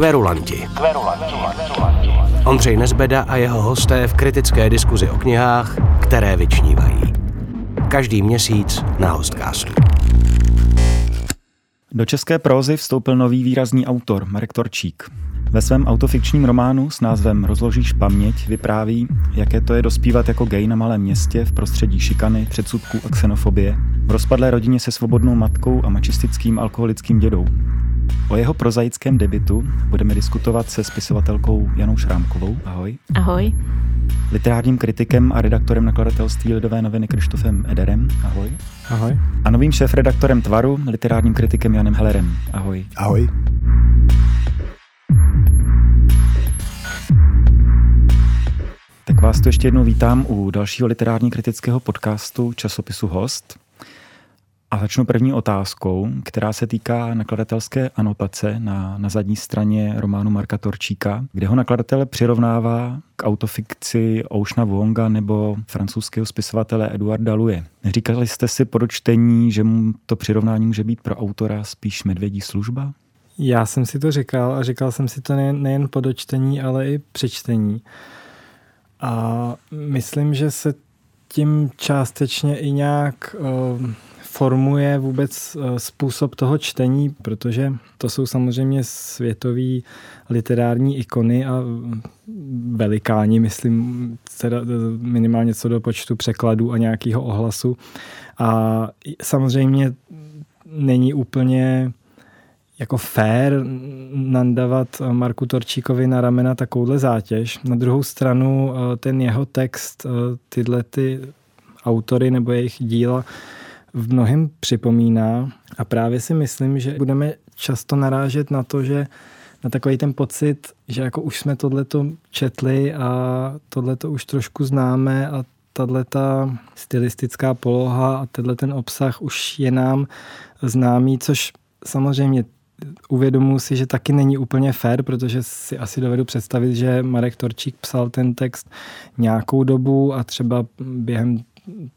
Kverulanti. Ondřej Nezbeda a jeho hosté v kritické diskuzi o knihách, které vyčnívají. Každý měsíc na Hostcastu. Do české prózy vstoupil nový výrazný autor, Marek Torčík. Ve svém autofikčním románu s názvem Rozložíš paměť vypráví, jaké to je dospívat jako gay na malém městě v prostředí šikany, předsudků a xenofobie, v rozpadlé rodině se svobodnou matkou a mačistickým alkoholickým dědou. O jeho prozaickém debitu budeme diskutovat se spisovatelkou Janou Šrámkovou. Ahoj. Ahoj. Literárním kritikem a redaktorem nakladatelství Lidové noviny Krištofem Ederem. Ahoj. Ahoj. A novým šéf-redaktorem Tvaru, literárním kritikem Janem Hellerem. Ahoj. Ahoj. Tak vás tu ještě jednou vítám u dalšího literárně kritického podcastu časopisu Host. A začnu první otázkou, která se týká nakladatelské anotace na, na zadní straně románu Marka Torčíka, kde ho nakladatel přirovnává k autofikci Oušna Wonga nebo francouzského spisovatele Eduarda Luje. Neříkali jste si po dočtení, že mu to přirovnání může být pro autora spíš medvědí služba? Já jsem si to říkal a říkal jsem si to nejen, nejen po dočtení, ale i přečtení. A myslím, že se tím částečně i nějak uh, formuje vůbec uh, způsob toho čtení, protože to jsou samozřejmě světové literární ikony a velikáni, myslím, teda minimálně co do počtu překladů a nějakého ohlasu. A samozřejmě není úplně jako fér nandavat Marku Torčíkovi na ramena takovouhle zátěž. Na druhou stranu eh, ten jeho text, eh, tyhle ty autory nebo jejich díla v mnohem připomíná a právě si myslím, že budeme často narážet na to, že na takový ten pocit, že jako už jsme tohleto četli a tohleto už trošku známe a tahle ta stylistická poloha a tenhle ten obsah už je nám známý, což samozřejmě uvědomuji si, že taky není úplně fair, protože si asi dovedu představit, že Marek Torčík psal ten text nějakou dobu a třeba během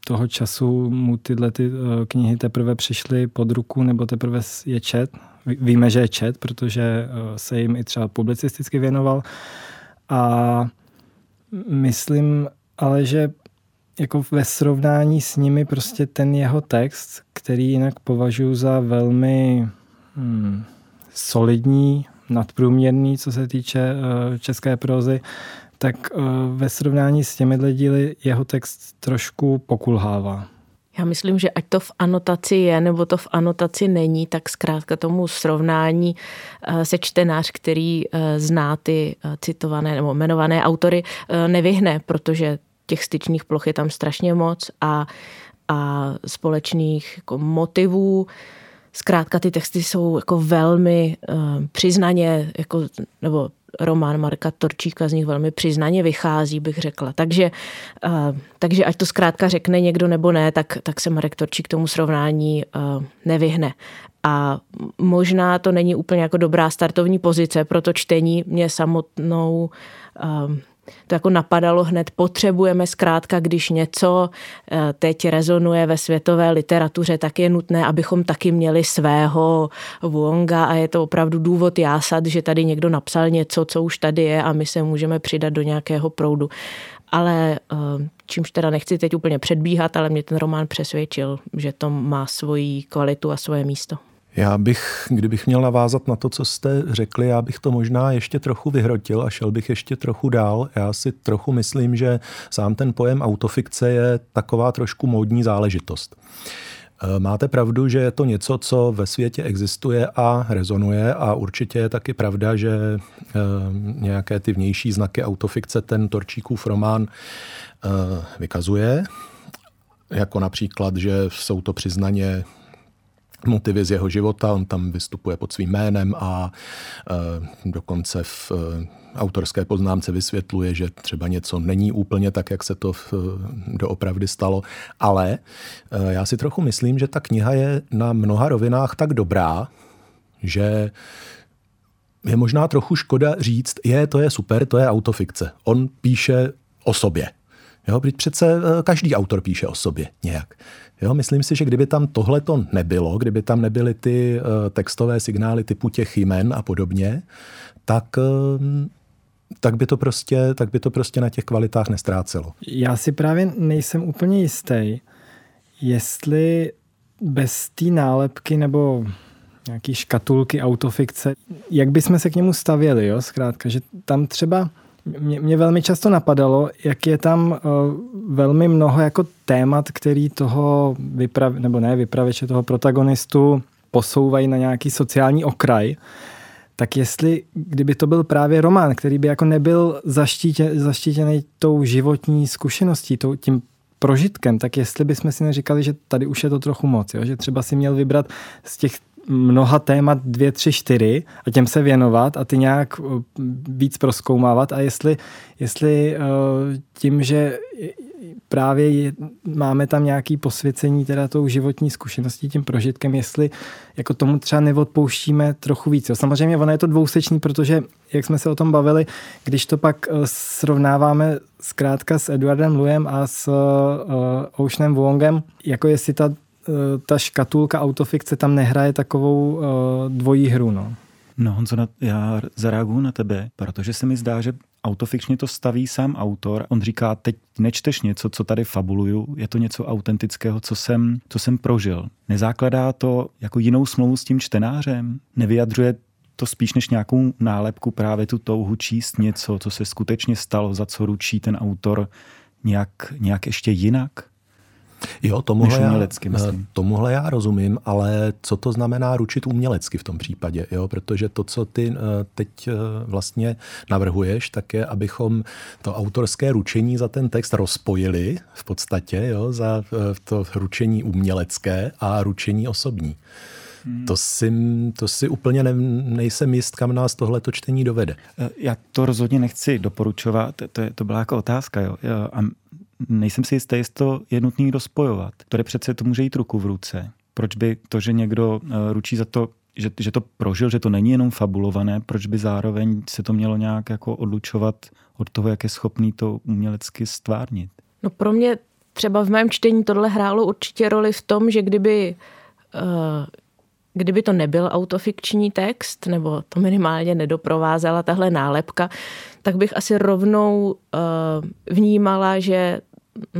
toho času mu tyhle ty eh, knihy teprve přišly pod ruku nebo teprve je čet. Víme, že je čet, protože eh, se jim i třeba publicisticky věnoval. A myslím ale, že jako ve srovnání s nimi prostě ten jeho text, který jinak považuji za velmi hmm, solidní, nadprůměrný, co se týče uh, české prozy, tak uh, ve srovnání s těmi díly jeho text trošku pokulhává. Já myslím, že ať to v anotaci je, nebo to v anotaci není, tak zkrátka tomu srovnání eh, se čtenář, který zná ty citované nebo jmenované autory, nevyhne, protože těch styčných ploch je tam strašně moc a, a společných jako motivů, Zkrátka ty texty jsou jako velmi přiznaně, jako, nebo román Marka Torčíka z nich velmi přiznaně vychází, bych řekla. Takže, uh, takže ať to zkrátka řekne někdo nebo ne, tak, tak se Marek Torčík tomu srovnání uh, nevyhne. A možná to není úplně jako dobrá startovní pozice pro to čtení. Mě samotnou uh, to jako napadalo hned, potřebujeme zkrátka, když něco eh, teď rezonuje ve světové literatuře, tak je nutné, abychom taky měli svého Wonga a je to opravdu důvod jásat, že tady někdo napsal něco, co už tady je a my se můžeme přidat do nějakého proudu. Ale eh, čímž teda nechci teď úplně předbíhat, ale mě ten román přesvědčil, že to má svoji kvalitu a svoje místo. Já bych, kdybych měl navázat na to, co jste řekli, já bych to možná ještě trochu vyhrotil a šel bych ještě trochu dál. Já si trochu myslím, že sám ten pojem autofikce je taková trošku módní záležitost. E, máte pravdu, že je to něco, co ve světě existuje a rezonuje a určitě je taky pravda, že e, nějaké ty vnější znaky autofikce ten Torčíkův román e, vykazuje, jako například, že jsou to přiznaně motivy z jeho života, on tam vystupuje pod svým jménem a e, dokonce v e, autorské poznámce vysvětluje, že třeba něco není úplně tak, jak se to v, doopravdy stalo. Ale e, já si trochu myslím, že ta kniha je na mnoha rovinách tak dobrá, že je možná trochu škoda říct, je, to je super, to je autofikce. On píše o sobě. Jo, přece každý autor píše o sobě nějak. Jo, myslím si, že kdyby tam tohle to nebylo, kdyby tam nebyly ty uh, textové signály typu těch jmen a podobně, tak ehm, tak by, to prostě, tak by to prostě na těch kvalitách nestrácelo. Já si právě nejsem úplně jistý, jestli bez té nálepky nebo nějaký škatulky autofikce, jak bychom se k němu stavěli, jo, zkrátka, že tam třeba mě, mě velmi často napadalo, jak je tam uh, velmi mnoho jako témat, který toho vyprav, nebo ne vypravěče, toho protagonistu posouvají na nějaký sociální okraj, tak jestli, kdyby to byl právě román, který by jako nebyl zaštítě, zaštítěný tou životní zkušeností, tou, tím prožitkem, tak jestli bychom si neříkali, že tady už je to trochu moc, jo? že třeba si měl vybrat z těch mnoha témat dvě, tři, čtyři a těm se věnovat a ty nějak uh, víc proskoumávat a jestli, jestli uh, tím, že právě je, máme tam nějaký posvěcení teda tou životní zkušeností, tím prožitkem, jestli jako tomu třeba neodpouštíme trochu víc. Jo. Samozřejmě ono je to dvousečný, protože, jak jsme se o tom bavili, když to pak uh, srovnáváme zkrátka s Eduardem Lujem a s uh, Oceanem Wongem, jako jestli ta Eh, ta škatulka autofikce tam nehraje takovou uh, dvojí hru. No. No Honzo, já zareaguju na tebe, protože se mi zdá, že autofikčně to staví sám autor. On říká, teď nečteš něco, co tady fabuluju, je to něco autentického, co jsem, co jsem prožil. Nezákladá to jako jinou smlouvu s tím čtenářem? Nevyjadřuje to spíš než nějakou nálepku právě tu touhu číst něco, co se skutečně stalo, za co ručí ten autor nějak, nějak ještě jinak? Jo, tomuhle já, myslím. tomuhle já rozumím, ale co to znamená ručit umělecky v tom případě? Jo? Protože to, co ty eh, teď eh, vlastně navrhuješ, tak je, abychom to autorské ručení za ten text rozpojili v podstatě jo? za eh, to ručení umělecké a ručení osobní. Hmm. To, si, to si úplně ne, nejsem jist, kam nás tohleto čtení dovede. Já to rozhodně nechci doporučovat, to, je, to byla jako otázka. Jo. A nejsem si jistý, jestli to je nutný rozpojovat. To je přece, to může jít ruku v ruce. Proč by to, že někdo eh, ručí za to, že, že to prožil, že to není jenom fabulované, proč by zároveň se to mělo nějak jako odlučovat od toho, jak je schopný to umělecky stvárnit? No pro mě třeba v mém čtení tohle hrálo určitě roli v tom, že kdyby uh, kdyby to nebyl autofikční text, nebo to minimálně nedoprovázela tahle nálepka, tak bych asi rovnou uh, vnímala, že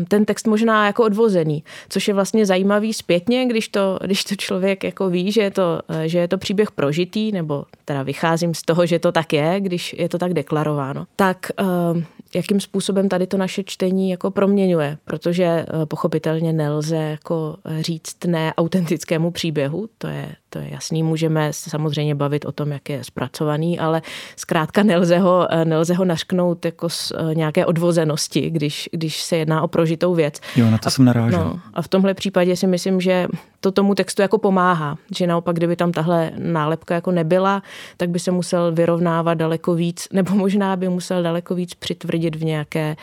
ten text možná jako odvozený, což je vlastně zajímavý zpětně, když to, když to člověk jako ví, že je, to, že je to příběh prožitý, nebo teda vycházím z toho, že to tak je, když je to tak deklarováno, tak uh, jakým způsobem tady to naše čtení jako proměňuje, protože eh, pochopitelně nelze jako říct ne autentickému příběhu, to je, to je jasný, můžeme se samozřejmě bavit o tom, jak je zpracovaný, ale zkrátka nelze ho, eh, nelze ho našknout jako z eh, nějaké odvozenosti, když, když se jedná o prožitou věc. Jo, na to a, jsem narážel. No, a v tomhle případě si myslím, že to tomu textu jako pomáhá, že naopak, kdyby tam tahle nálepka jako nebyla, tak by se musel vyrovnávat daleko víc, nebo možná by musel daleko víc přitvrdit v nějaké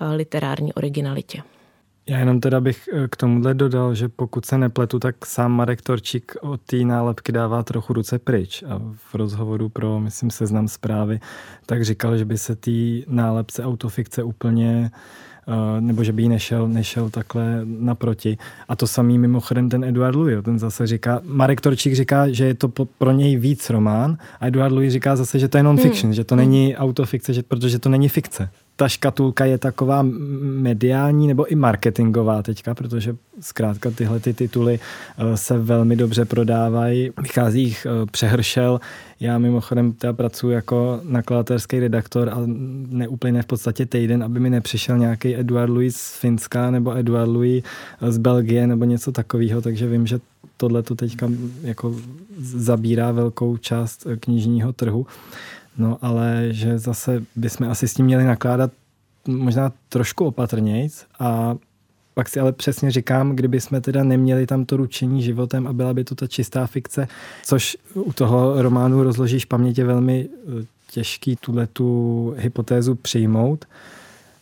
eh, literární originalitě. Já jenom teda bych eh, k tomuhle dodal, že pokud se nepletu, tak sám Marek Torčík od té nálepky dává trochu ruce pryč. A v rozhovoru pro, myslím, seznam zprávy, tak říkal, že by se té nálepce autofikce úplně Eh, nebo že by jí nešel, nešel takhle naproti. A to samý mimochodem ten Eduard Louis, ten zase říká, Marek Torčík říká, že je to pro něj víc román a Eduard Louis říká zase, že to je non-fiction, hmm. že to není autofikce, že, protože to není fikce ta škatulka je taková mediální nebo i marketingová teďka, protože zkrátka tyhle ty tituly eh, se velmi dobře prodávají, vychází jich eh, přehršel. Já mimochodem teda pracuji jako nakladatelský redaktor a neúplně v podstatě týden, aby mi nepřišel nějaký Eduard Louis z Finska nebo Eduard Louis eh, z Belgie nebo něco takového, takže vím, že tohle to teďka jako zabírá velkou část knižního trhu. No ale že zase bychom asi s tím měli nakládat možná trošku opatrnějc a pak si ale přesně říkám, kdyby jsme teda neměli tam to ručení životem a byla by to ta čistá fikce, což u toho románu rozložíš pamětě velmi eh, těžký tuhle tu hypotézu přijmout,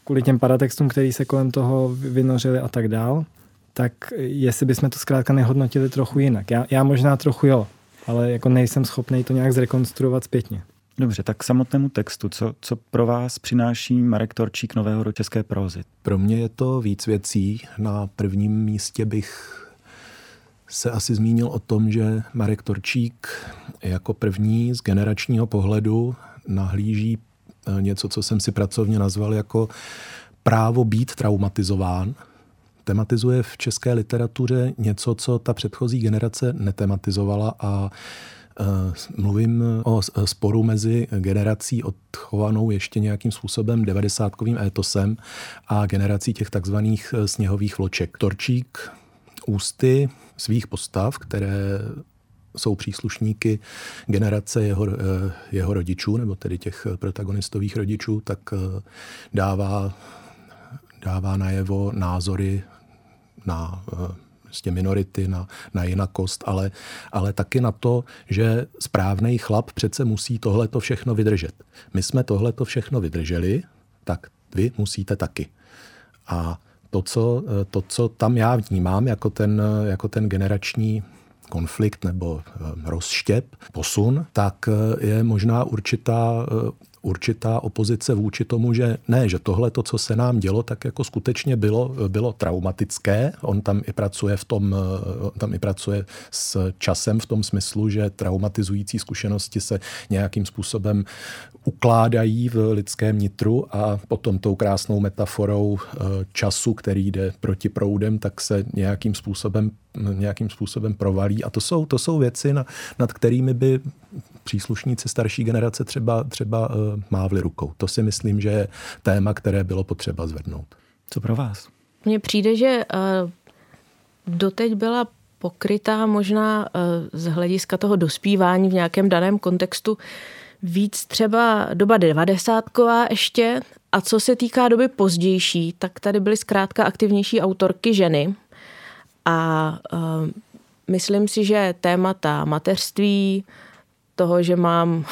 kvůli těm paratextům, který se kolem toho vynořili a tak dál, tak jestli bychom to zkrátka nehodnotili trochu jinak. Já, já možná trochu jo, ale jako nejsem schopný to nějak zrekonstruovat zpětně. Dobře, tak k samotnému textu. Co, co pro vás přináší Marek Torčík nového do české prózy? Pro mě je to víc věcí. Na prvním místě bych se asi zmínil o tom, že Marek Torčík jako první z generačního pohledu nahlíží eh, něco, co jsem si pracovně nazval jako právo být traumatizován. Tematizuje v české literatuře něco, co ta předchozí generace netematizovala a Mluvím o sporu mezi generací odchovanou ještě nějakým způsobem devadesátkovým étosem a generací těch takzvaných sněhových vloček. Torčík ústy svých postav, které jsou příslušníky generace jeho, jeho rodičů, nebo tedy těch protagonistových rodičů, tak dává, dává najevo názory na prostě minority, na, na jinakost, ale, ale taky na to, že správný chlap přece musí tohleto všechno vydržet. My jsme tohleto všechno vydrželi, tak vy musíte taky. A to, co, to, co tam já vnímám jako ten, jako ten generační konflikt nebo eh, rozštěp, posun, tak eh, je možná určitá eh, určitá opozice vůči tomu, že ne, že tohle, to, co se nám dělo, tak jako skutečně bylo, bylo traumatické. On tam i pracuje v tom, on tam i pracuje s časem v tom smyslu, že traumatizující zkušenosti se nějakým způsobem ukládají v lidském nitru a potom tou krásnou metaforou eh, času, který jde proti proudem, tak se nějakým způsobem, nějakým způsobem provalí. A to jsou, to jsou věci, nad kterými by příslušníci starší generace třeba, třeba uh, mávli rukou. To si myslím, že je téma, které bylo potřeba zvednout. Co pro vás? Mně přijde, že uh, doteď byla pokrytá možná uh, z hlediska toho dospívání v nějakém daném kontextu víc třeba doba devadesátková ještě a co se týká doby pozdější, tak tady byly zkrátka aktivnější autorky ženy a uh, myslím si, že témata mateřství, toho, že mám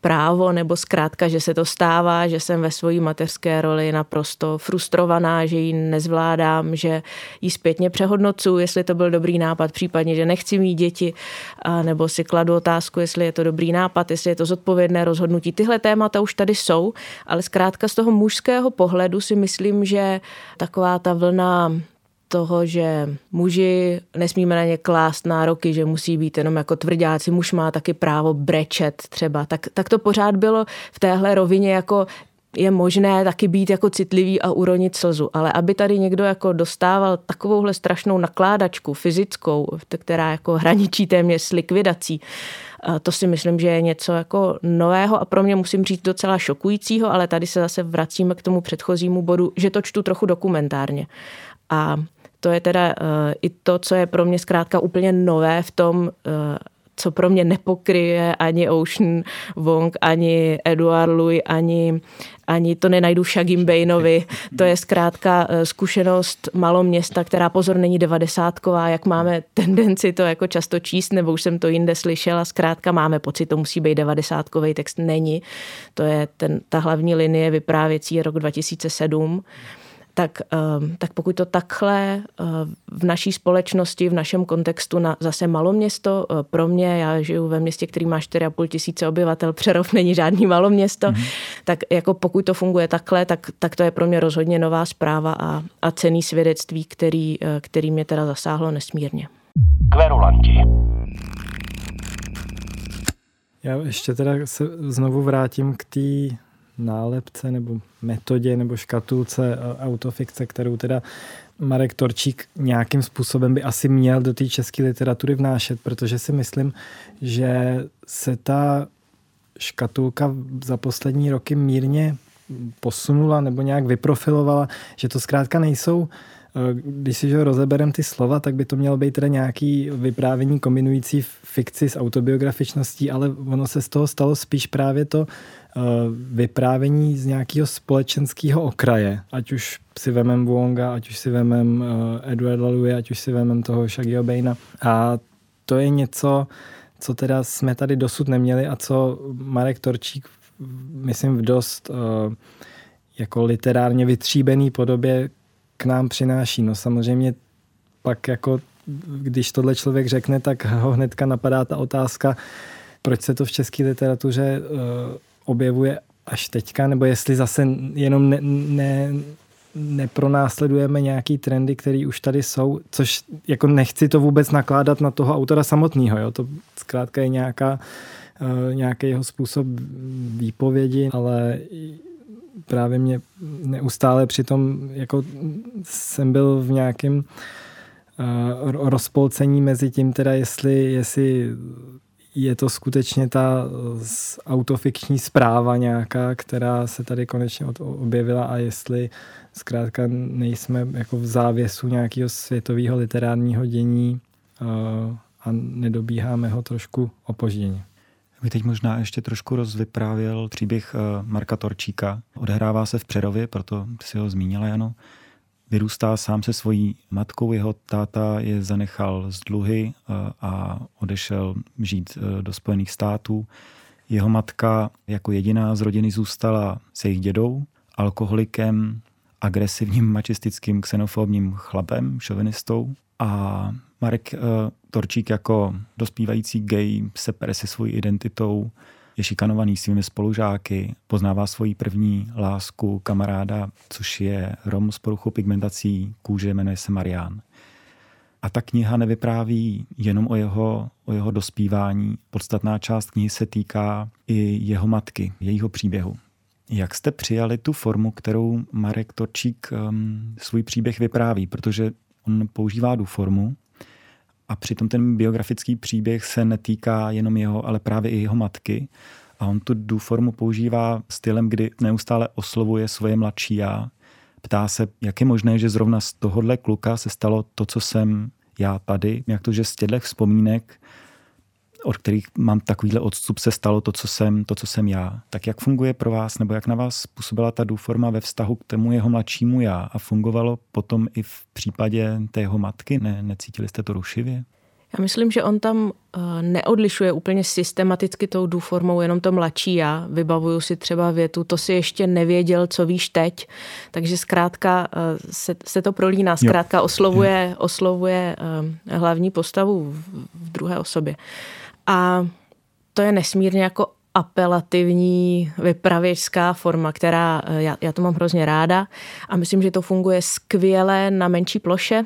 právo nebo zkrátka, že se to stává, že jsem ve své mateřské roli naprosto frustrovaná, že ji nezvládám, že ji zpětně přehodnocuji, jestli to byl dobrý nápad, případně, že nechci mít děti, nebo si kladu otázku, jestli je to dobrý nápad, jestli je to zodpovědné rozhodnutí. Tyhle témata už tady jsou, ale zkrátka z toho mužského pohledu si myslím, že taková ta vlna toho, že muži nesmíme na ně klást nároky, že musí být jenom jako tvrdáci, muž má taky právo brečet třeba, tak, tak to pořád bylo v téhle rovině jako je možné taky být jako citlivý a uronit slzu, ale aby tady někdo jako dostával takovouhle strašnou nakládačku fyzickou, která jako hraničí téměř s likvidací, to si myslím, že je něco jako nového a pro mě musím říct docela šokujícího, ale tady se zase vracíme k tomu předchozímu bodu, že to čtu trochu dokumentárně. A to je teda uh, i to, co je pro mě zkrátka úplně nové v tom, uh, co pro mě nepokryje ani Ocean Wong, ani Eduard Louis, ani, ani to nenajdu Shagim Bainovi. To je zkrátka eh, zkušenost maloměsta, která pozor není devadesátková, jak máme tendenci to jako často číst, nebo už jsem to jinde slyšela, zkrátka máme pocit, to musí být devadesátkový text. Není. To je ten, ta hlavní linie vyprávěcí rok 2007 tak, ehm, tak pokud to takhle eh, v naší společnosti, v našem kontextu na zase maloměsto, eh, pro mě, já žiju ve městě, který má 4,5 tisíce obyvatel, Přerov není žádný maloměsto, mm-hmm. tak jako pokud to funguje takhle, tak, tak to je pro mě rozhodně nová zpráva a, a cený svědectví, který, eh, který mě teda zasáhlo nesmírně. Kverulanti. Já ještě teda se znovu vrátím k té nálepce nebo metodě nebo škatulce autofikce, kterou teda Marek Torčík nějakým způsobem by asi měl do té české literatury vnášet, protože si myslím, že se ta škatulka za poslední roky mírně posunula nebo nějak vyprofilovala, že to zkrátka nejsou když si že rozeberem ty slova, tak by to mělo být teda nějaký vyprávění kombinující fikci s autobiografičností, ale ono se z toho stalo spíš právě to Eh, vyprávění z nějakého společenského okraje, ať už si vemem Wonga, ať už si vemem eh, Edward Louis, ať už si vemem toho Shaggyho Baina. A to je něco, co teda jsme tady dosud neměli a co Marek Torčík, myslím, v dost jako literárně vytříbený podobě k nám přináší. No samozřejmě pak jako, když tohle člověk řekne, tak ho hnedka napadá ta otázka, proč se to v české literatuře uh, objevuje až teďka, nebo jestli zase jenom ne, ne, nepronásledujeme nějaký trendy, které už tady jsou, což jako nechci to vůbec nakládat na toho autora samotného, jo? to zkrátka je nějaká nějaký jeho způsob výpovědi, ale právě mě neustále přitom, jako jsem byl v nějakém rozpolcení mezi tím teda, jestli, jestli je to skutečně ta autofikční zpráva nějaká, která se tady konečně objevila a jestli zkrátka nejsme jako v závěsu nějakého světového literárního dění a nedobíháme ho trošku opožděně. Bych teď možná ještě trošku rozvyprávěl příběh Marka Torčíka. Odehrává se v Přerově, proto si ho zmínila, Jano. Vyrůstá sám se svojí matkou, jeho táta je zanechal z dluhy eh, a odešel žít eh, do Spojených států. Jeho matka jako jediná z rodiny zůstala s jejich dědou, alkoholikem, agresivním, mačistickým, xenofobním chlapem, šovinistou. A Marek uh, Torčík jako dospívající gay se pere se svojí identitou, je šikanovaný svými spolužáky, poznává svoji první lásku kamaráda, což je Rom s poruchou pigmentací kůže, jmenuje se Marián. A ta kniha nevypráví jenom o jeho, o jeho dospívání. Podstatná část knihy se týká i jeho matky, jejího příběhu. Jak jste přijali tu formu, kterou Marek Torčík um, svůj příběh vypráví? Protože on používá tu formu a přitom ten biografický příběh se netýká jenom jeho, ale právě i jeho matky. A on tu du formu používá stylem, kdy neustále oslovuje svoje mladší já. Ptá se, jak je možné, že zrovna z tohohle kluka se stalo to, co jsem já tady. Jak to, že z těchto vzpomínek, od kterých mám takovýhle odstup, se stalo to, co jsem, to, co jsem já. Tak jak funguje pro vás, nebo jak na vás působila ta důforma ve vztahu k tomu jeho mladšímu já a fungovalo potom i v případě té jeho matky? Ne, necítili jste to rušivě? Já myslím, že on tam eh, neodlišuje úplně systematicky tou důformou jenom to mladší já. Vybavuju si třeba větu, to si ještě nevěděl, co víš teď. Takže zkrátka eh, se, se to prolíná, zkrátka oslovuje, oslovuje eh, hlavní postavu v druhé osobě. A to je nesmírně jako apelativní vypravěčská forma, která já, já to mám hrozně ráda. A myslím, že to funguje skvěle na menší ploše,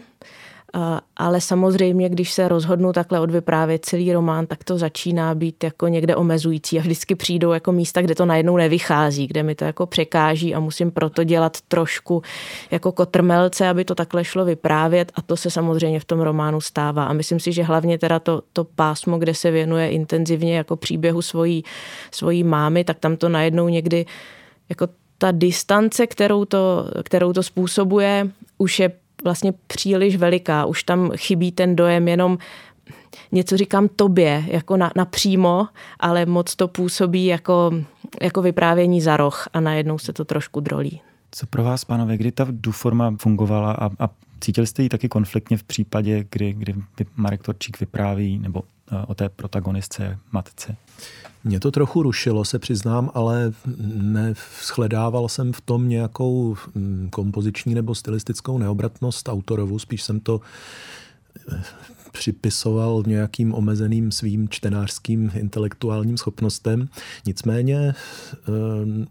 ale samozřejmě, když se rozhodnu takhle odvyprávět celý román, tak to začíná být jako někde omezující a vždycky přijdou jako místa, kde to najednou nevychází, kde mi to jako překáží a musím proto dělat trošku jako kotrmelce, aby to takhle šlo vyprávět a to se samozřejmě v tom románu stává. A myslím si, že hlavně teda to, to pásmo, kde se věnuje intenzivně jako příběhu svojí, svojí mámy, tak tam to najednou někdy jako ta distance, kterou to, kterou to způsobuje, už je vlastně příliš veliká. Už tam chybí ten dojem jenom něco říkám tobě, jako na, napřímo, ale moc to působí jako, jako vyprávění za roh a najednou se to trošku drolí. Co pro vás, pánové, kdy ta duforma fungovala a, a cítili jste ji taky konfliktně v případě, kdy, kdy Marek Torčík vypráví nebo uh, o té protagonistce, matce? Mě to trochu rušilo, se přiznám, ale neschledával jsem v tom nějakou mm, kompoziční nebo stylistickou neobratnost autorovu. Spíš jsem to eh, připisoval nějakým omezeným svým čtenářským intelektuálním schopnostem. Nicméně eh,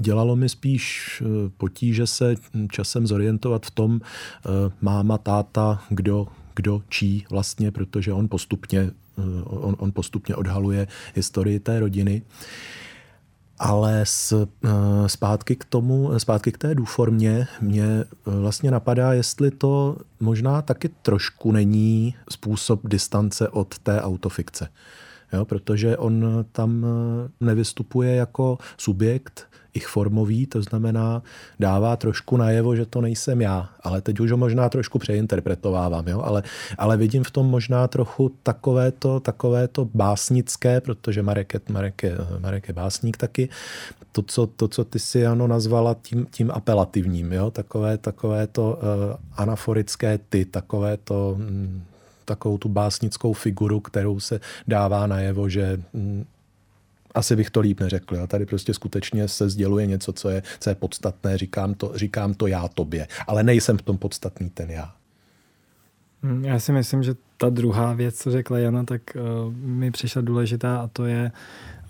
dělalo mi spíš eh, potíže se časem zorientovat v tom máma, táta, kdo, kdo čí vlastně, protože on postupně Eh, on, on postupně odhaluje historii té rodiny. Ale s, eh, zpátky k tomu, zpátky k té důformě mě eh, vlastně napadá, jestli to možná taky trošku není způsob distance od té autofikce. Jo, protože on tam nevystupuje jako subjekt, ich formový, to znamená dává trošku najevo, že to nejsem já, ale teď už ho možná trošku přeinterpretovávám, jo? Ale, ale vidím v tom možná trochu takové to, takové to básnické, protože Marek je, Marek je, Marek je básník taky, to co, to, co ty si ano nazvala tím, tím apelativním, jo? Takové, takové to uh, anaforické ty, takové to mm, takovou tu básnickou figuru, kterou se dává najevo, že mm, asi bych to líp neřekl. Já tady prostě skutečně se sděluje něco, co je, co je podstatné, říkám to, říkám to já tobě, ale nejsem v tom podstatný ten já. Hmm, já si myslím, že ta druhá věc, co řekla Jana, tak uh, mi přišla důležitá a to je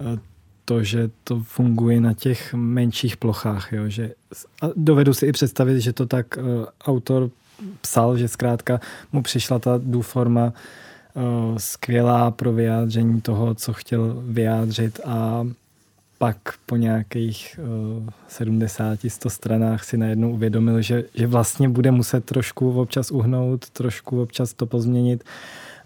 uh, to, že to funguje na těch menších plochách. Jo? Že, a dovedu si i představit, že to tak uh, autor psal, že zkrátka mu přišla ta důforma skvělá pro vyjádření toho, co chtěl vyjádřit a pak po nějakých uh, 70-100 stranách si najednou uvědomil, že, že vlastně bude muset trošku občas uhnout, trošku občas to pozměnit.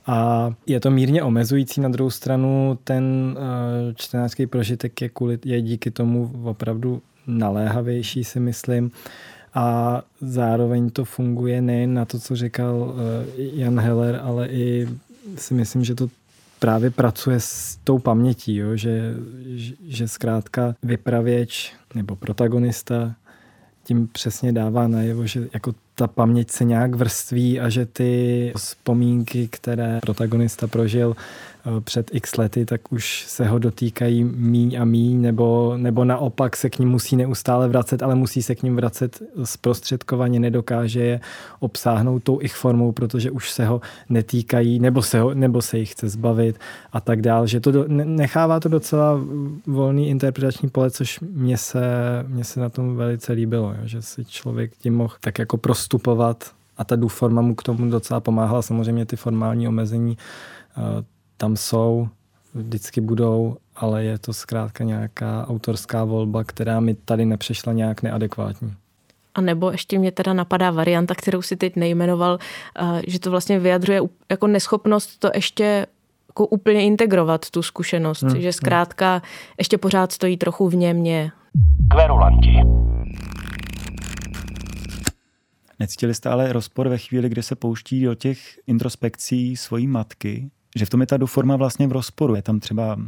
A je to mírně omezující. Na druhou stranu ten uh, čtenářský prožitek je, kvůli, je díky tomu opravdu naléhavější, si myslím. A zároveň to funguje nejen na to, co říkal Jan Heller, ale i si myslím, že to právě pracuje s tou pamětí, jo? Že, že zkrátka vypravěč nebo protagonista tím přesně dává najevo, že jako ta paměť se nějak vrství a že ty vzpomínky, které protagonista prožil, před x lety, tak už se ho dotýkají míň a míň, nebo, nebo naopak se k ním musí neustále vracet, ale musí se k ním vracet zprostředkovaně, nedokáže je obsáhnout tou ich formou, protože už se ho netýkají, nebo se, ho, nebo se jich chce zbavit a tak dál. Že to do, nechává to docela volný interpretační pole, což mě se, mě se na tom velice líbilo, jo, že si člověk tím mohl tak jako prostupovat a ta důforma mu k tomu docela pomáhala. Samozřejmě ty formální omezení eh, tam jsou, vždycky budou, ale je to zkrátka nějaká autorská volba, která mi tady nepřešla nějak neadekvátní. A nebo ještě mě teda napadá varianta, kterou si teď nejmenoval, že to vlastně vyjadřuje jako neschopnost to ještě jako úplně integrovat tu zkušenost, hmm, že hmm. zkrátka ještě pořád stojí trochu v němě. Kverulanti. Necítili jste ale rozpor ve chvíli, kdy se pouští do těch introspekcí svojí matky že v tom je ta doforma vlastně v rozporu. Je tam třeba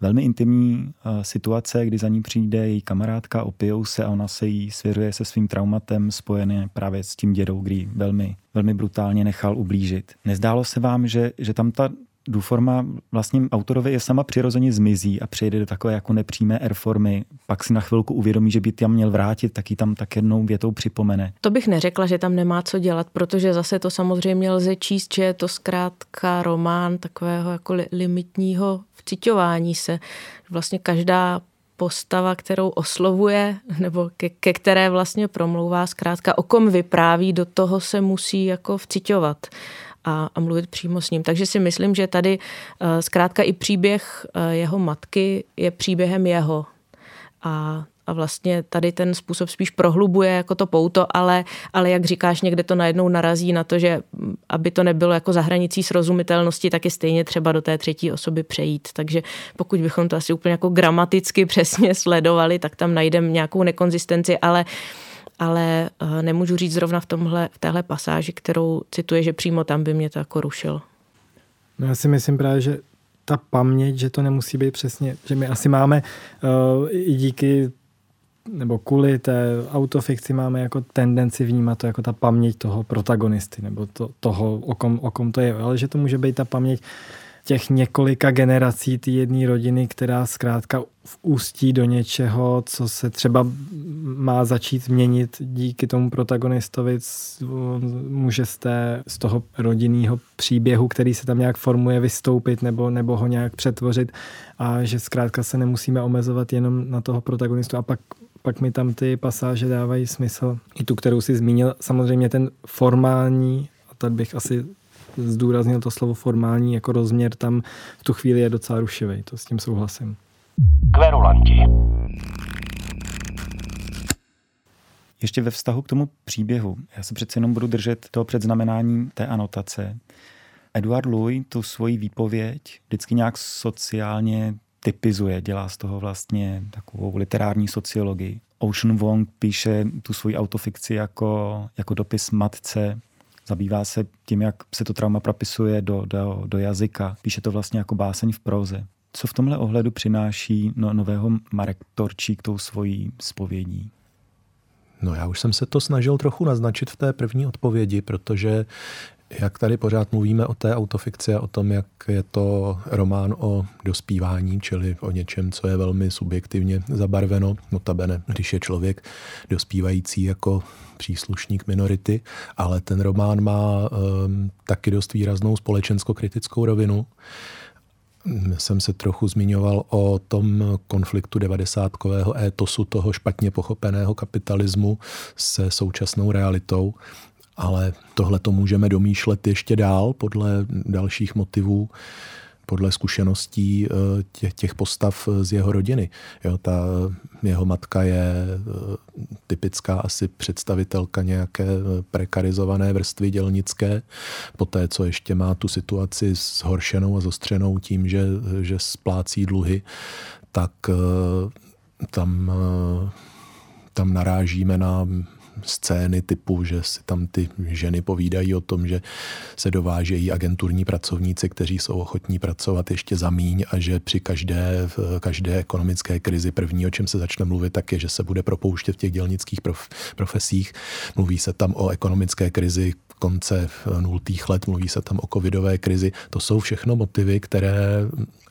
velmi intimní uh, situace, kdy za ní přijde její kamarádka, opijou se a ona se jí svěřuje se svým traumatem spojený právě s tím dědou, kdy velmi, velmi brutálně nechal ublížit. Nezdálo se vám, že, že tam ta Duforma vlastně autorovi je sama přirozeně zmizí a přijde do takové jako nepřímé R-formy, pak si na chvilku uvědomí, že by tam měl vrátit, tak ji tam tak jednou větou připomene. To bych neřekla, že tam nemá co dělat, protože zase to samozřejmě lze číst, že je to zkrátka román takového jako limitního vciťování se. Vlastně každá postava, kterou oslovuje, nebo ke, ke které vlastně promlouvá, zkrátka o kom vypráví, do toho se musí jako vciťovat a, a mluvit přímo s ním. Takže si myslím, že tady uh, zkrátka i příběh uh, jeho matky je příběhem jeho. A, a vlastně tady ten způsob spíš prohlubuje jako to pouto, ale, ale jak říkáš, někde to najednou narazí na to, že mm, aby to nebylo jako za hranicí srozumitelnosti, tak je stejně třeba do té třetí osoby přejít. Takže pokud bychom to asi úplně jako gramaticky přesně sledovali, tak tam najdeme nějakou nekonzistenci, ale uh, ale eh, nemůžu říct zrovna v, tomhle, v téhle pasáži, kterou cituje, že přímo tam by mě to jako rušilo. No já si myslím právě, že ta paměť, že to nemusí být přesně, že my asi máme uh, i díky nebo kvůli té autofikci máme jako tendenci vnímat to jako ta paměť toho protagonisty, nebo to, toho, o kom, o kom to je, ale že to může být ta paměť těch několika generací té jedné rodiny, která zkrátka v ústí do něčeho, co se třeba má začít měnit díky tomu protagonistovi, může z, té, z toho rodinného příběhu, který se tam nějak formuje, vystoupit nebo, nebo ho nějak přetvořit a že zkrátka se nemusíme omezovat jenom na toho protagonistu a pak pak mi tam ty pasáže dávají smysl. I tu, kterou si zmínil, samozřejmě ten formální, a tady bych asi zdůraznil to slovo formální jako rozměr, tam v tu chvíli je docela rušivý. To s tím souhlasím. Kverulanti. Ještě ve vztahu k tomu příběhu. Já se přece jenom budu držet toho předznamenání té anotace. Eduard Louis tu svoji výpověď vždycky nějak sociálně typizuje, dělá z toho vlastně takovou literární sociologii. Ocean Wong píše tu svoji autofikci jako, jako dopis matce, Zabývá se tím, jak se to trauma propisuje do, do, do jazyka. Píše to vlastně jako báseň v proze. Co v tomhle ohledu přináší no, nového Marek Torčík tou svojí zpovědí? No já už jsem se to snažil trochu naznačit v té první odpovědi, protože jak tady pořád mluvíme o té autofikci a o tom, jak je to román o dospívání, čili o něčem, co je velmi subjektivně zabarveno, notabene, když je člověk dospívající jako příslušník minority, ale ten román má um, taky dost výraznou společensko-kritickou rovinu. Jsem se trochu zmiňoval o tom konfliktu devadesátkového étosu toho špatně pochopeného kapitalismu se současnou realitou ale tohle to můžeme domýšlet ještě dál podle dalších motivů podle zkušeností eh, těch, těch postav z jeho rodiny. Jo, ta jeho matka je eh, typická asi představitelka nějaké eh, prekarizované vrstvy dělnické, poté co ještě má tu situaci zhoršenou a zostřenou tím, že, že splácí dluhy, tak tam, tam narážíme na scény typu, že si tam ty ženy povídají o tom, že se dovážejí agenturní pracovníci, kteří jsou ochotní pracovat ještě za míň a že při každé, každé ekonomické krizi první, o čem se začne mluvit, tak je, že se bude propouštět v těch dělnických prof, profesích. Mluví se tam o ekonomické krizi konce nultých let, mluví se tam o covidové krizi. To jsou všechno motivy, které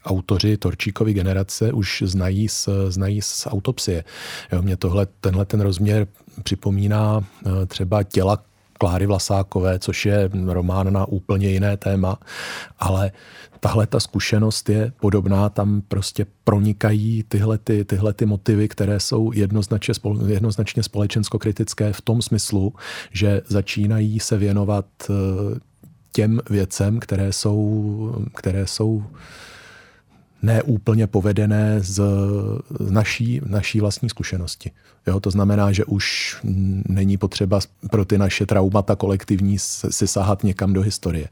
autoři Torčíkovy generace už znají z, znají z autopsie. Jo, mě tohle, tenhle ten rozměr připomíná eh, třeba těla Kláry Vlasákové, což je román na úplně jiné téma, ale tahle ta zkušenost je podobná, tam prostě pronikají tyhle, ty, tyhle ty motivy, které jsou jednoznačně, jednoznačně společensko-kritické v tom smyslu, že začínají se věnovat eh, těm věcem, které jsou, které jsou neúplně povedené z naší, naší vlastní zkušenosti. Jo, to znamená, že už není potřeba pro ty naše traumata kolektivní si sahat někam do historie.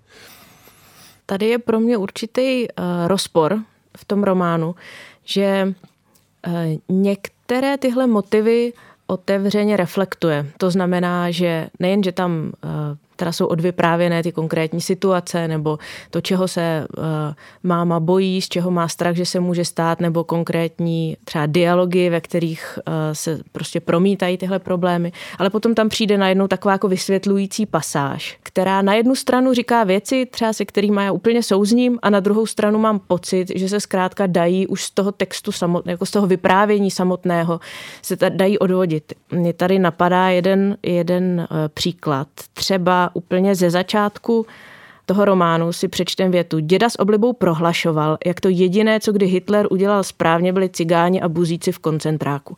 Tady je pro mě určitý uh, rozpor v tom románu, že uh, některé tyhle motivy otevřeně reflektuje. To znamená, že nejen, že tam uh, teda jsou odvyprávěné ty konkrétní situace, nebo to, čeho se uh, máma bojí, z čeho má strach, že se může stát, nebo konkrétní třeba dialogy, ve kterých uh, se prostě promítají tyhle problémy. Ale potom tam přijde najednou taková jako vysvětlující pasáž, která na jednu stranu říká věci, třeba se kterými já úplně souzním, a na druhou stranu mám pocit, že se zkrátka dají už z toho textu samotného, jako z toho vyprávění samotného, se dají odvodit. Mně tady napadá jeden, jeden uh, příklad. Třeba úplně ze začátku toho románu si přečtem větu. Děda s oblibou prohlašoval, jak to jediné, co kdy Hitler udělal správně, byli cigáni a buzíci v koncentráku.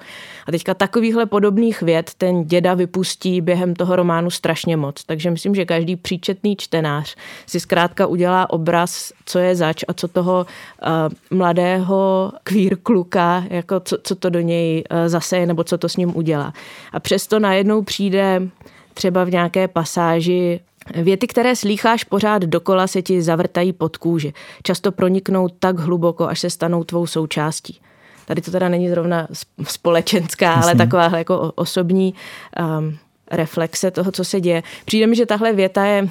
A teďka takovýchhle podobných věd ten děda vypustí během toho románu strašně moc. Takže myslím, že každý příčetný čtenář si zkrátka udělá obraz, co je zač a co toho uh, mladého queer kluka, jako co, co to do něj uh, zase nebo co to s ním udělá. A přesto najednou přijde třeba v nějaké pasáži Věty, které slýcháš pořád dokola, se ti zavrtají pod kůži. Často proniknou tak hluboko, až se stanou tvou součástí. Tady to teda není zrovna společenská, Jasně. ale taková jako osobní um, reflexe toho, co se děje. Přijde mi, že tahle věta je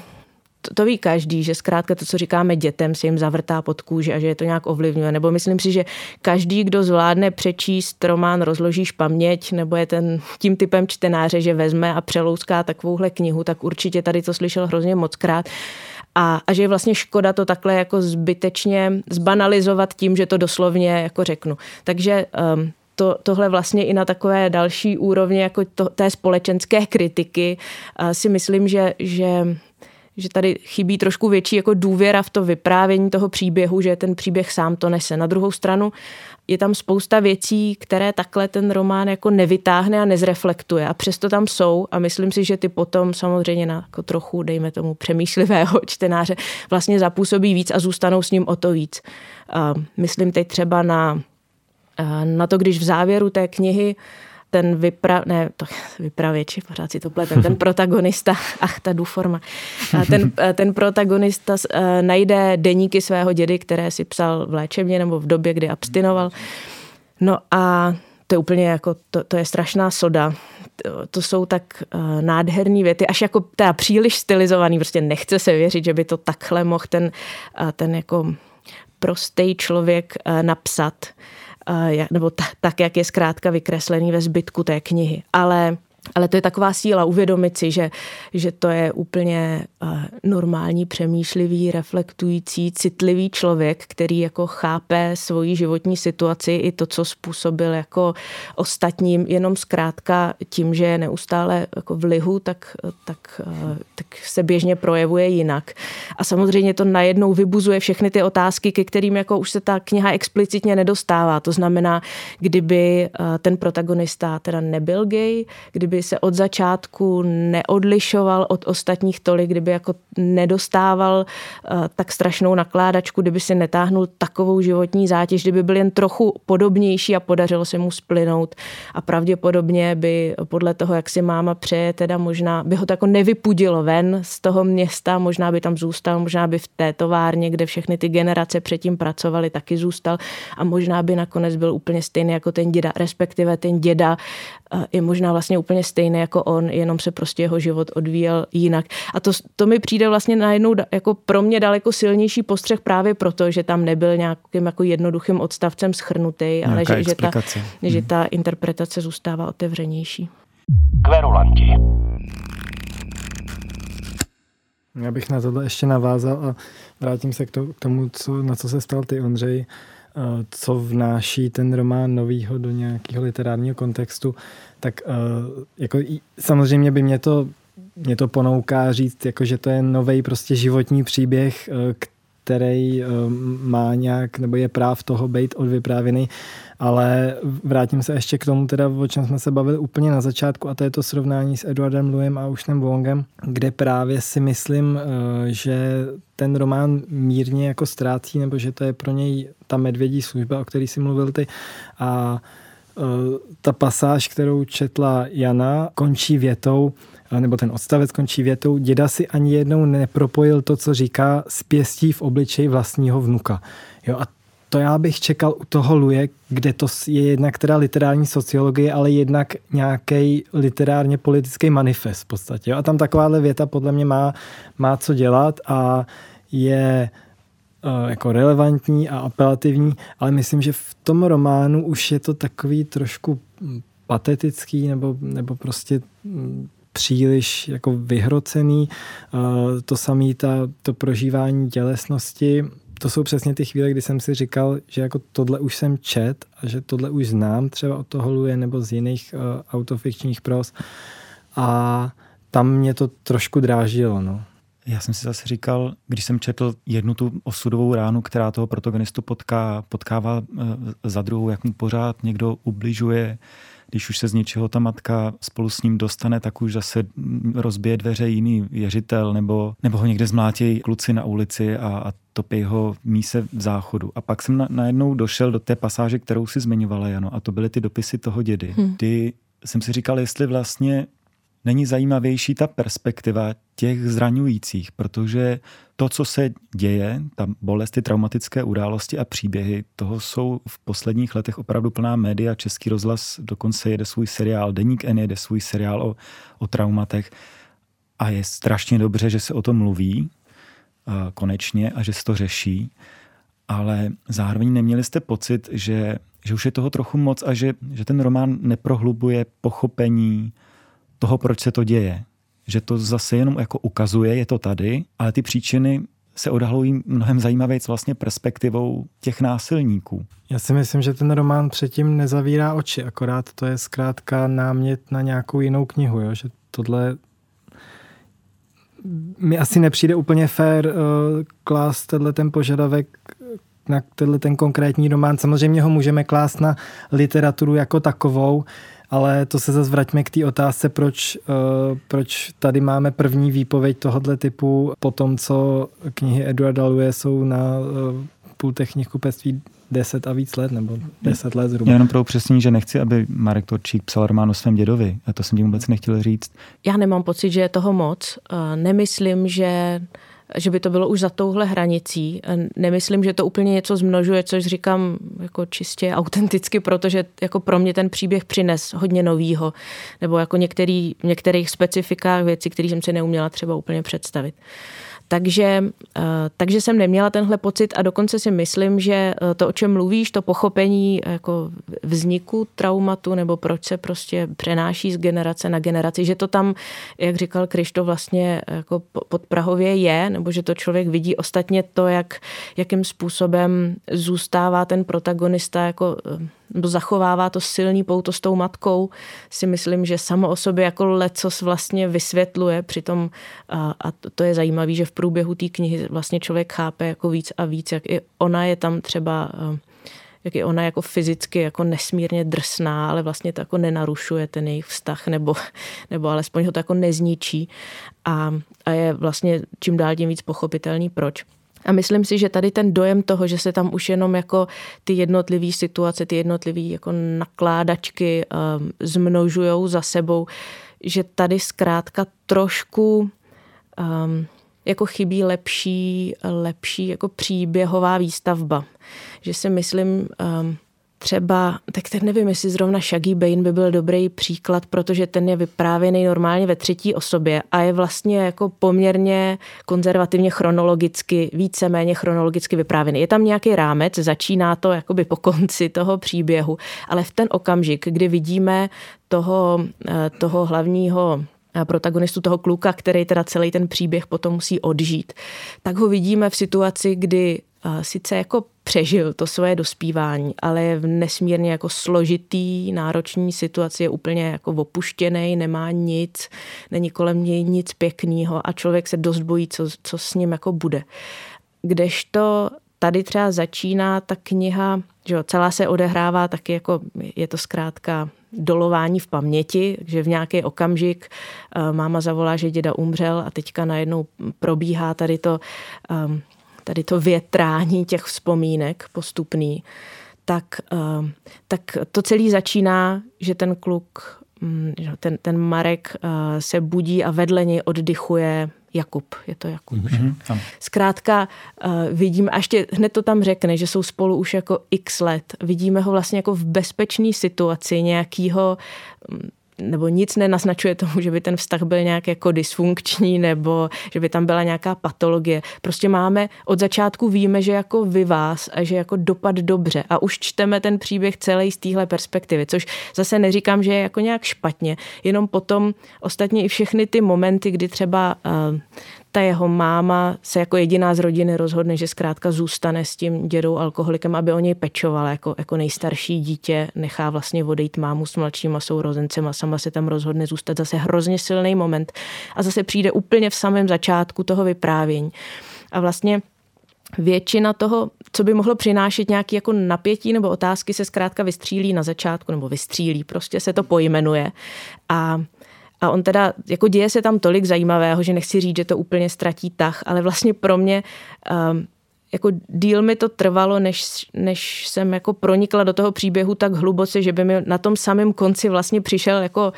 to, to ví každý, že zkrátka to, co říkáme dětem, se jim zavrtá pod kůži a že je to nějak ovlivňuje. Nebo myslím si, že každý, kdo zvládne přečíst román Rozložíš paměť, nebo je ten tím typem čtenáře, že vezme a přelouská takovouhle knihu, tak určitě tady to slyšel hrozně moc krát. A, a že je vlastně škoda to takhle jako zbytečně zbanalizovat tím, že to doslovně jako řeknu. Takže um, to, tohle vlastně i na takové další úrovni jako to, té společenské kritiky uh, si myslím, že, že že tady chybí trošku větší jako důvěra v to vyprávění toho příběhu, že ten příběh sám to nese. Na druhou stranu je tam spousta věcí, které takhle ten román jako nevytáhne a nezreflektuje a přesto tam jsou a myslím si, že ty potom samozřejmě na jako trochu, dejme tomu, přemýšlivého čtenáře vlastně zapůsobí víc a zůstanou s ním o to víc. myslím teď třeba na, na to, když v závěru té knihy ten vypra... ne, to vypravěči, pořád si to pletem, ten protagonista, ach, ta důforma, ten, ten protagonista uh, najde deníky svého dědy, které si psal v léčebně nebo v době, kdy abstinoval. No a to je úplně jako, to, to je strašná soda. To, to jsou tak uh, nádherné věty, až jako teda příliš stylizovaný, prostě nechce se věřit, že by to takhle mohl ten, uh, ten jako prostý člověk uh, napsat. Uh, nebo tak, jak je zkrátka vykreslený ve zbytku té knihy. Ale ale to je taková síla uvědomit si, že, že to je úplně eh, normální, přemýšlivý, reflektující, citlivý člověk, který jako chápe svoji životní situaci i to, co způsobil jako ostatním, jenom zkrátka tím, že je neustále jako v lihu, tak, tak, eh, tak se běžně projevuje jinak. A samozřejmě to najednou vybuzuje všechny ty otázky, ke kterým jako už se ta kniha explicitně nedostává. To znamená, kdyby eh, ten protagonista teda nebyl gay, kdyby kdyby se od začátku neodlišoval od ostatních tolik, kdyby jako nedostával uh, tak strašnou nakládačku, kdyby si netáhnul takovou životní zátěž, kdyby byl jen trochu podobnější a podařilo se mu splynout. A pravděpodobně by podle toho, jak si máma přeje, teda možná by ho to jako nevypudilo ven z toho města, možná by tam zůstal, možná by v té továrně, kde všechny ty generace předtím pracovaly, taky zůstal a možná by nakonec byl úplně stejný jako ten děda, respektive ten děda je možná vlastně úplně stejný jako on, jenom se prostě jeho život odvíjel jinak. A to, to mi přijde vlastně najednou jako pro mě daleko silnější postřeh právě proto, že tam nebyl nějakým jako jednoduchým odstavcem schrnutý, ale že, že, ta, že hmm. ta interpretace zůstává otevřenější. Kverulanti. Já bych na tohle ještě navázal a vrátím se k, to, k tomu, co, na co se stal ty, Ondřej, eh, co vnáší ten román novýho do nějakého literárního kontextu, tak eh, jako samozřejmě by mě to, mě to ponouká říct, jako že to je nový prostě životní příběh, eh, který má nějak, nebo je práv toho být odvyprávěný, ale vrátím se ještě k tomu, teda, o čem jsme se bavili úplně na začátku, a to je to srovnání s Edwardem Louem a Ušnem Wongem, kde právě si myslím, eh, že ten román mírně jako ztrácí, nebo že to je pro něj ta medvědí služba, o který si mluvil ty. A eh, ta pasáž, kterou četla Jana, končí větou, eh, nebo ten odstavec končí větou, děda si ani jednou nepropojil to, co říká, s pěstí v obličeji vlastního vnuka. Jo, a to já bych čekal u toho Luje, kde to je jednak teda literární sociologie, ale jednak nějaký literárně politický manifest v podstatě. Jo? A tam takováhle věta podle mě má, má co dělat a je uh, jako relevantní a apelativní, ale myslím, že v tom románu už je to takový trošku patetický nebo, nebo prostě mm, příliš jako vyhrocený. Uh, to samé to prožívání tělesnosti to jsou přesně ty chvíle, kdy jsem si říkal, že jako tohle už jsem čet a že tohle už znám třeba od toho Luje nebo z jiných uh, autofikčních pros a tam mě to trošku drážilo. No. Já jsem si zase říkal, když jsem četl jednu tu osudovou ránu, která toho protagonistu potká, potkává uh, za druhou, jak mu pořád někdo ubližuje, když už se z něčeho ta matka spolu s ním dostane, tak už zase rozbije dveře jiný věřitel, nebo, nebo ho někde zmlátí kluci na ulici a, a topí ho míse v záchodu. A pak jsem na, najednou došel do té pasáže, kterou si zmiňovala, Jano, a to byly ty dopisy toho dědy, hmm. kdy jsem si říkal, jestli vlastně není zajímavější ta perspektiva těch zraňujících, protože to, co se děje, ta bolest, ty traumatické události a příběhy, toho jsou v posledních letech opravdu plná média. Český rozhlas dokonce jede svůj seriál, Deník N jede svůj seriál o, o traumatech a je strašně dobře, že se o tom mluví konečně a že se to řeší, ale zároveň neměli jste pocit, že, že už je toho trochu moc a že, že ten román neprohlubuje pochopení toho, proč se to děje. Že to zase jenom jako ukazuje, je to tady, ale ty příčiny se odhalují mnohem zajímavějc vlastně perspektivou těch násilníků. Já si myslím, že ten román předtím nezavírá oči, akorát to je zkrátka námět na nějakou jinou knihu, jo? že tohle mi asi nepřijde úplně fér uh, klást tenhle ten požadavek na tenhle ten konkrétní román. Samozřejmě ho můžeme klást na literaturu jako takovou, ale to se zase vraťme k té otázce, proč, uh, proč tady máme první výpověď tohohle typu po tom, co knihy Eduarda Lue jsou na uh, půltech kupectví 10 a víc let, nebo 10 let zhruba. Já jenom pro upřesnění, že nechci, aby Marek Torčík psal román o svém dědovi. A to jsem tím vůbec nechtěl říct. Já nemám pocit, že je toho moc. Nemyslím, že že by to bylo už za touhle hranicí. Nemyslím, že to úplně něco zmnožuje, což říkám jako čistě autenticky, protože jako pro mě ten příběh přines hodně novýho, nebo jako některý, některých specifikách věcí, které jsem si neuměla třeba úplně představit. Takže, eh, takže jsem neměla tenhle pocit a dokonce si myslím, že eh, to, o čem mluvíš, to pochopení jako vzniku traumatu nebo proč se prostě přenáší z generace na generaci, že to tam, jak říkal Krišto, vlastně jako pod Prahově je, nebo že to člověk vidí ostatně to, jak, jakým způsobem zůstává ten protagonista jako eh, nebo zachovává to silný pouto s tou matkou, si myslím, že samo o sobě jako lecos vlastně vysvětluje. Přitom, a, a to je zajímavé, že v té knihy vlastně člověk chápe jako víc a víc, jak i ona je tam třeba jak je ona jako fyzicky jako nesmírně drsná, ale vlastně to jako nenarušuje ten jejich vztah, nebo, nebo alespoň ho to jako nezničí. A, a je vlastně čím dál tím víc pochopitelný, proč. A myslím si, že tady ten dojem toho, že se tam už jenom jako ty jednotlivé situace, ty jednotlivé jako nakládačky um, zmnožujou za sebou, že tady zkrátka trošku um, jako chybí lepší, lepší jako příběhová výstavba. Že si myslím, um, třeba, tak teď nevím, jestli zrovna Shaggy Bane by byl dobrý příklad, protože ten je vyprávěný normálně ve třetí osobě a je vlastně jako poměrně konzervativně chronologicky, víceméně chronologicky vyprávěný. Je tam nějaký rámec, začíná to jakoby po konci toho příběhu, ale v ten okamžik, kdy vidíme toho, eh, toho hlavního protagonistu toho kluka, který teda celý ten příběh potom musí odžít, tak ho vidíme v situaci, kdy sice jako přežil to svoje dospívání, ale je v nesmírně jako složitý, náročný situaci, je úplně jako opuštěný, nemá nic, není kolem něj nic pěkného a člověk se dost bojí, co, co s ním jako bude. Kdežto tady třeba začíná ta kniha, že jo, celá se odehrává taky jako, je to zkrátka dolování v paměti, že v nějaký okamžik uh, máma zavolá, že děda umřel a teďka najednou probíhá tady to um, tady to větrání těch vzpomínek postupný, tak, eh, tak to celý začíná, že ten kluk, mm, ten, ten Marek eh, se budí a vedle něj oddychuje Jakub, je to Jakub. Mm-hmm. Zkrátka uh, vidím, a ještě hned to tam řekne, že jsou spolu už jako x let. Vidíme ho vlastně jako v bezpečné situaci nějakého mm, nebo nic nenaznačuje tomu, že by ten vztah byl nějak jako dysfunkční nebo že by tam byla nějaká patologie. Prostě máme, od začátku víme, že jako vy vás a že jako dopad dobře a už čteme ten příběh celý z téhle perspektivy, což zase neříkám, že je jako nějak špatně, jenom potom ostatně i všechny ty momenty, kdy třeba uh, ta jeho máma se jako jediná z rodiny rozhodne, že zkrátka zůstane s tím dědou alkoholikem, aby o něj pečovala. Jako, jako nejstarší dítě nechá vlastně odejít mámu s mladšíma sourozencem a sama se tam rozhodne zůstat. Zase hrozně silný moment. A zase přijde úplně v samém začátku toho vyprávění. A vlastně většina toho, co by mohlo přinášet nějaké jako napětí nebo otázky, se zkrátka vystřílí na začátku, nebo vystřílí, prostě se to pojmenuje. A a on teda, jako děje se tam tolik zajímavého, že nechci říct, že to úplně ztratí tah, ale vlastně pro mě um, jako díl mi to trvalo, než, než jsem jako pronikla do toho příběhu tak hluboce, že by mi na tom samém konci vlastně přišel jako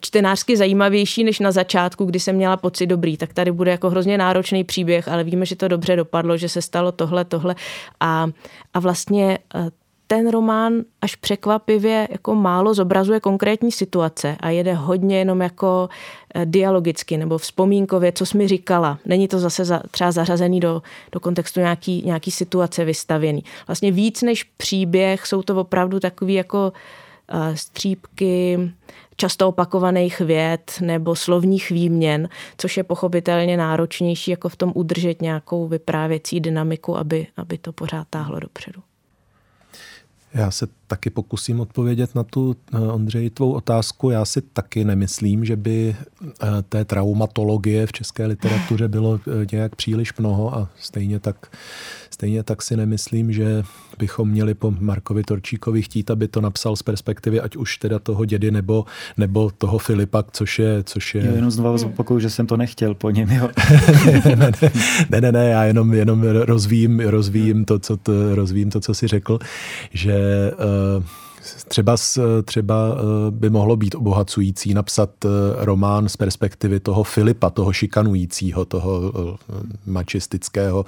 čtenářsky zajímavější než na začátku, kdy jsem měla pocit dobrý. Tak tady bude jako hrozně náročný příběh, ale víme, že to dobře dopadlo, že se stalo tohle, tohle. A, a vlastně eh, ten román až překvapivě jako málo zobrazuje konkrétní situace a jede hodně jenom jako eh, dialogicky nebo vzpomínkově, co jsi mi říkala. Není to zase za, třeba zařazený do, do kontextu nějaký, nějaký situace vystavěný. Vlastně víc než příběh jsou to opravdu takový jako uh, střípky často opakovaných věd nebo slovních výměn, což je pochopitelně náročnější jako v tom udržet nějakou vyprávěcí dynamiku, aby, aby to pořád táhlo dopředu. Já se taky pokusím odpovědět na tu, eh, Ondřej, tvou otázku. Já si taky nemyslím, že by eh, té traumatologie v české literatuře bylo eh, nějak příliš mnoho a stejně tak, stejně tak si nemyslím, že bychom měli po Markovi Torčíkovi chtít, aby to napsal z perspektivy ať už teda toho dědy nebo, nebo toho Filipa, což je... Což je... Jo, jenom znovu zopakuju, že jsem to nechtěl po něm, jo. ne, ne, ne, ne, já jenom, jenom rozvíjím, rozvíjím, to, co, to, rozvíjím to, co jsi řekl, že uh, třeba, třeba eh, by mohlo být obohacující napsat eh, román z perspektivy toho Filipa, toho šikanujícího, toho mačistického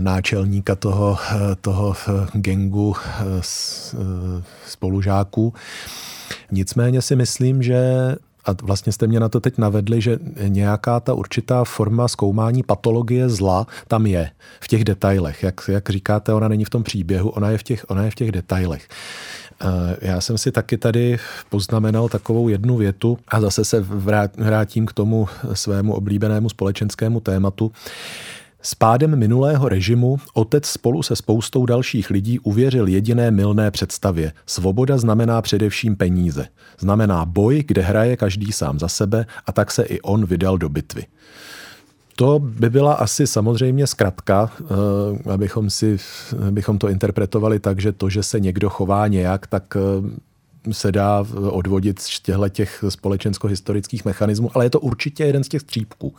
náčelníka toho, toho gengu spolužáků. Nicméně si myslím, že a vlastně jste mě na to teď navedli, že nějaká ta určitá forma zkoumání patologie zla tam je v těch detailech. Jak, jak říkáte, ona není v tom příběhu, ona je v těch, ona je v těch detailech. Já jsem si taky tady poznamenal takovou jednu větu a zase se vrátím k tomu svému oblíbenému společenskému tématu. S pádem minulého režimu otec spolu se spoustou dalších lidí uvěřil jediné milné představě. Svoboda znamená především peníze. Znamená boj, kde hraje každý sám za sebe a tak se i on vydal do bitvy. To by byla asi samozřejmě zkratka, abychom, si, abychom to interpretovali tak, že to, že se někdo chová nějak, tak se dá odvodit z těchto těch společensko-historických mechanismů, ale je to určitě jeden z těch střípků.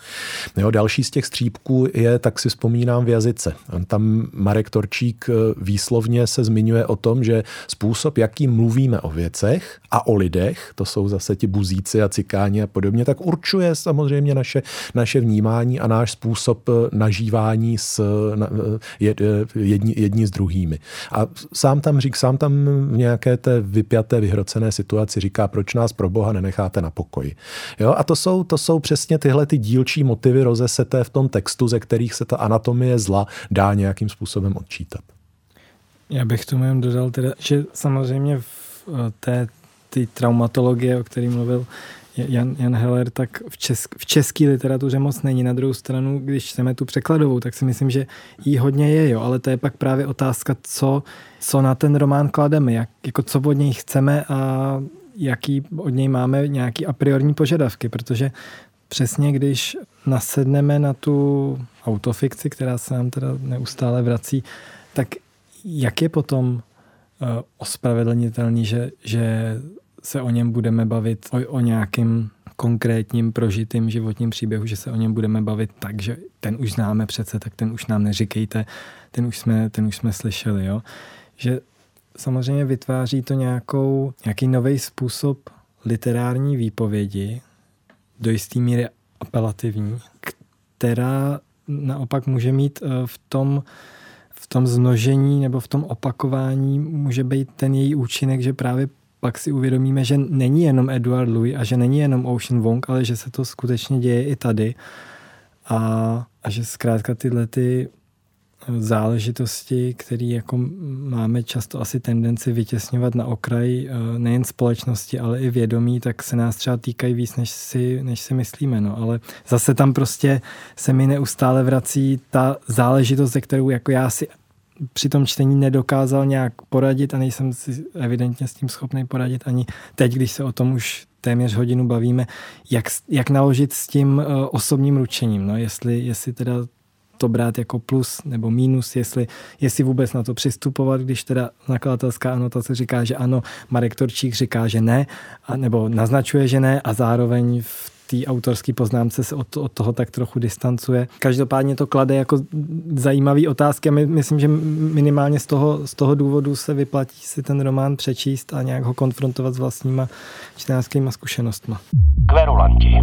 Jo, další z těch střípků je, tak si vzpomínám v jazyce. Tam Marek Torčík eh, výslovně se zmiňuje o tom, že způsob, jakým mluvíme o věcech a o lidech, to jsou zase ti buzíci a cikáni a podobně, tak určuje samozřejmě naše, naše vnímání a náš způsob eh, nažívání s eh, jedni, jedni s druhými. A sám tam řík, sám tam v nějaké té vypjaté vyhrocené situaci říká, proč nás pro Boha nenecháte na pokoji. Jo? A to jsou, to jsou přesně tyhle ty dílčí motivy rozeseté v tom textu, ze kterých se ta anatomie zla dá nějakým způsobem odčítat. Já bych tomu jen dodal teda, že samozřejmě v eh, té ty traumatologie, o který mluvil Jan, Jan Heller, tak v, česk, v české literatuře moc není. Na druhou stranu, když čteme tu překladovou, tak si myslím, že jí hodně je, jo, ale to je pak právě otázka, co, co na ten román klademe, jak, jako co od něj chceme a jaký od něj máme nějaký a priorní požadavky, protože přesně když nasedneme na tu autofikci, která se nám teda neustále vrací, tak jak je potom uh, ospravedlnitelný, že, že se o něm budeme bavit, o, o nějakým konkrétním prožitým životním příběhu, že se o něm budeme bavit tak, že ten už známe přece, tak ten už nám neříkejte, ten už jsme, ten už jsme slyšeli, jo. Že samozřejmě vytváří to nějakou, nějaký nový způsob literární výpovědi, do jisté míry apelativní, která naopak může mít eh, v tom, v tom znožení nebo v tom opakování může být ten její účinek, že právě pak si uvědomíme, že není jenom Edward Louis a že není jenom Ocean Wong, ale že se to skutečně děje i tady. A, a že zkrátka tyhle ty záležitosti, které jako máme často asi tendenci vytěsňovat na okraj eh, nejen společnosti, ale i vědomí, tak se nás třeba týkají víc, než si, než si myslíme. No. Ale zase tam prostě se mi neustále vrací ta záležitost, ze kterou jako já si při tom čtení nedokázal nějak poradit a nejsem si evidentně s tím schopný poradit ani teď, když se o tom už téměř hodinu bavíme, jak, jak naložit s tím uh, osobním ručením. No, jestli, jestli teda to brát jako plus nebo mínus, jestli, jestli vůbec na to přistupovat, když teda nakladatelská anotace říká, že ano, Marek Torčík říká, že ne, a, nebo naznačuje, že ne a zároveň v té autorské poznámce se od, od toho tak trochu distancuje. Každopádně to klade jako zajímavý otázky a my, myslím, že minimálně z toho, z toho důvodu se vyplatí si ten román přečíst a nějak ho konfrontovat s vlastníma čtenářskýma zkušenostma. Kverulanti.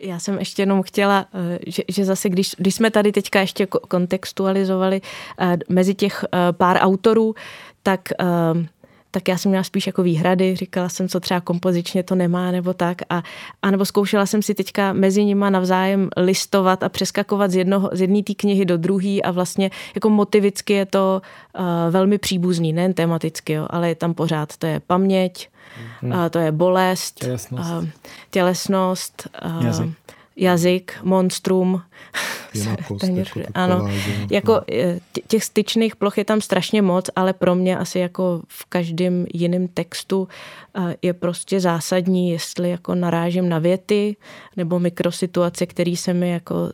Já jsem ještě jenom chtěla, eh, že, že zase, když, když jsme tady teďka ještě kontextualizovali eh, mezi těch eh, pár autorů, tak tak já jsem měla spíš jako výhrady, říkala jsem, co třeba kompozičně to nemá nebo tak a, a nebo zkoušela jsem si teďka mezi nima navzájem listovat a přeskakovat z, jednoho, z jedné té knihy do druhé a vlastně jako motivicky je to uh, velmi příbuzný, nejen tematicky, jo, ale je tam pořád, to je paměť, hmm. uh, to je bolest, tělesnost, uh, tělesnost uh, jazyk. Jazyk, monstrum, téměř, jako ano, jako eh, těch styčných ploch je tam strašně moc, ale pro mě asi jako v každém jiném textu eh, je prostě zásadní, jestli jako narážím na věty nebo mikrosituace, které se mi jako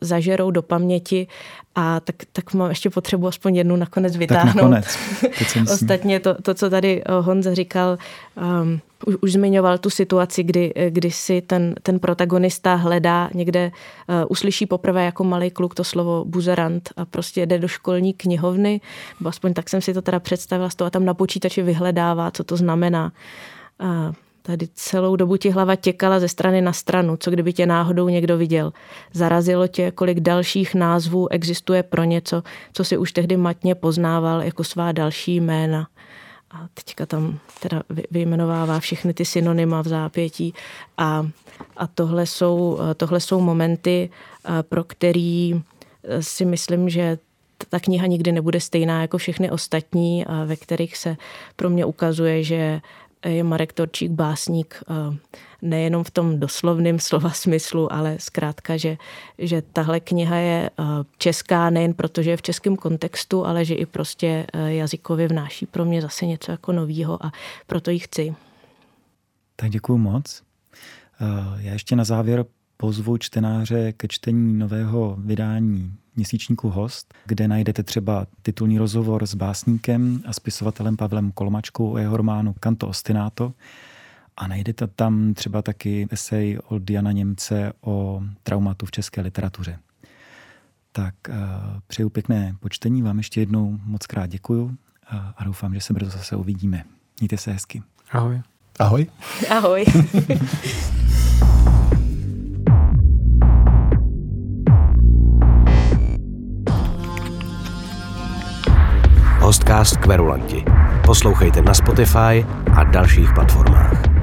zažerou do paměti. A tak, tak mám ještě potřebu aspoň jednu nakonec vytáhnout. Tak nakonec. Ostatně to, to, co tady eh, Honza říkal, um, už, už zmiňoval tu situaci, kdy, kdy si ten, ten protagonista hledá někde, uh, uslyší poprvé jako malý kluk to slovo buzerant a prostě jde do školní knihovny, nebo aspoň tak jsem si to teda představila z toho a tam na počítači vyhledává, co to znamená. Uh, Tady celou dobu ti hlava těkala ze strany na stranu, co kdyby tě náhodou někdo viděl. Zarazilo tě, kolik dalších názvů existuje pro něco, co si už tehdy matně poznával jako svá další jména. A teďka tam teda vyjmenovává všechny ty synonyma v zápětí. A, a tohle, jsou, tohle jsou momenty, pro který si myslím, že ta kniha nikdy nebude stejná jako všechny ostatní, ve kterých se pro mě ukazuje, že je Marek Torčík básník eh, nejenom v tom doslovném slova smyslu, ale zkrátka, že, že tahle kniha je eh, česká nejen proto, že je v českém kontextu, ale že i prostě eh, jazykově vnáší pro mě zase něco jako novýho a proto ji chci. Tak děkuji moc. Já ještě na závěr pozvu čtenáře ke čtení nového vydání měsíčníku Host, kde najdete třeba titulní rozhovor s básníkem a spisovatelem Pavlem Kolmačkou o jeho románu Kanto Ostinato a najdete tam třeba taky esej od Jana Němce o traumatu v české literatuře. Tak uh, přeju pěkné počtení, vám ještě jednou moc krát děkuju uh, a doufám, že se brzo zase uvidíme. Mějte se hezky. Ahoj. Ahoj. Ahoj. Hostcast Kverulanti. Poslouchejte na Spotify a dalších platformách.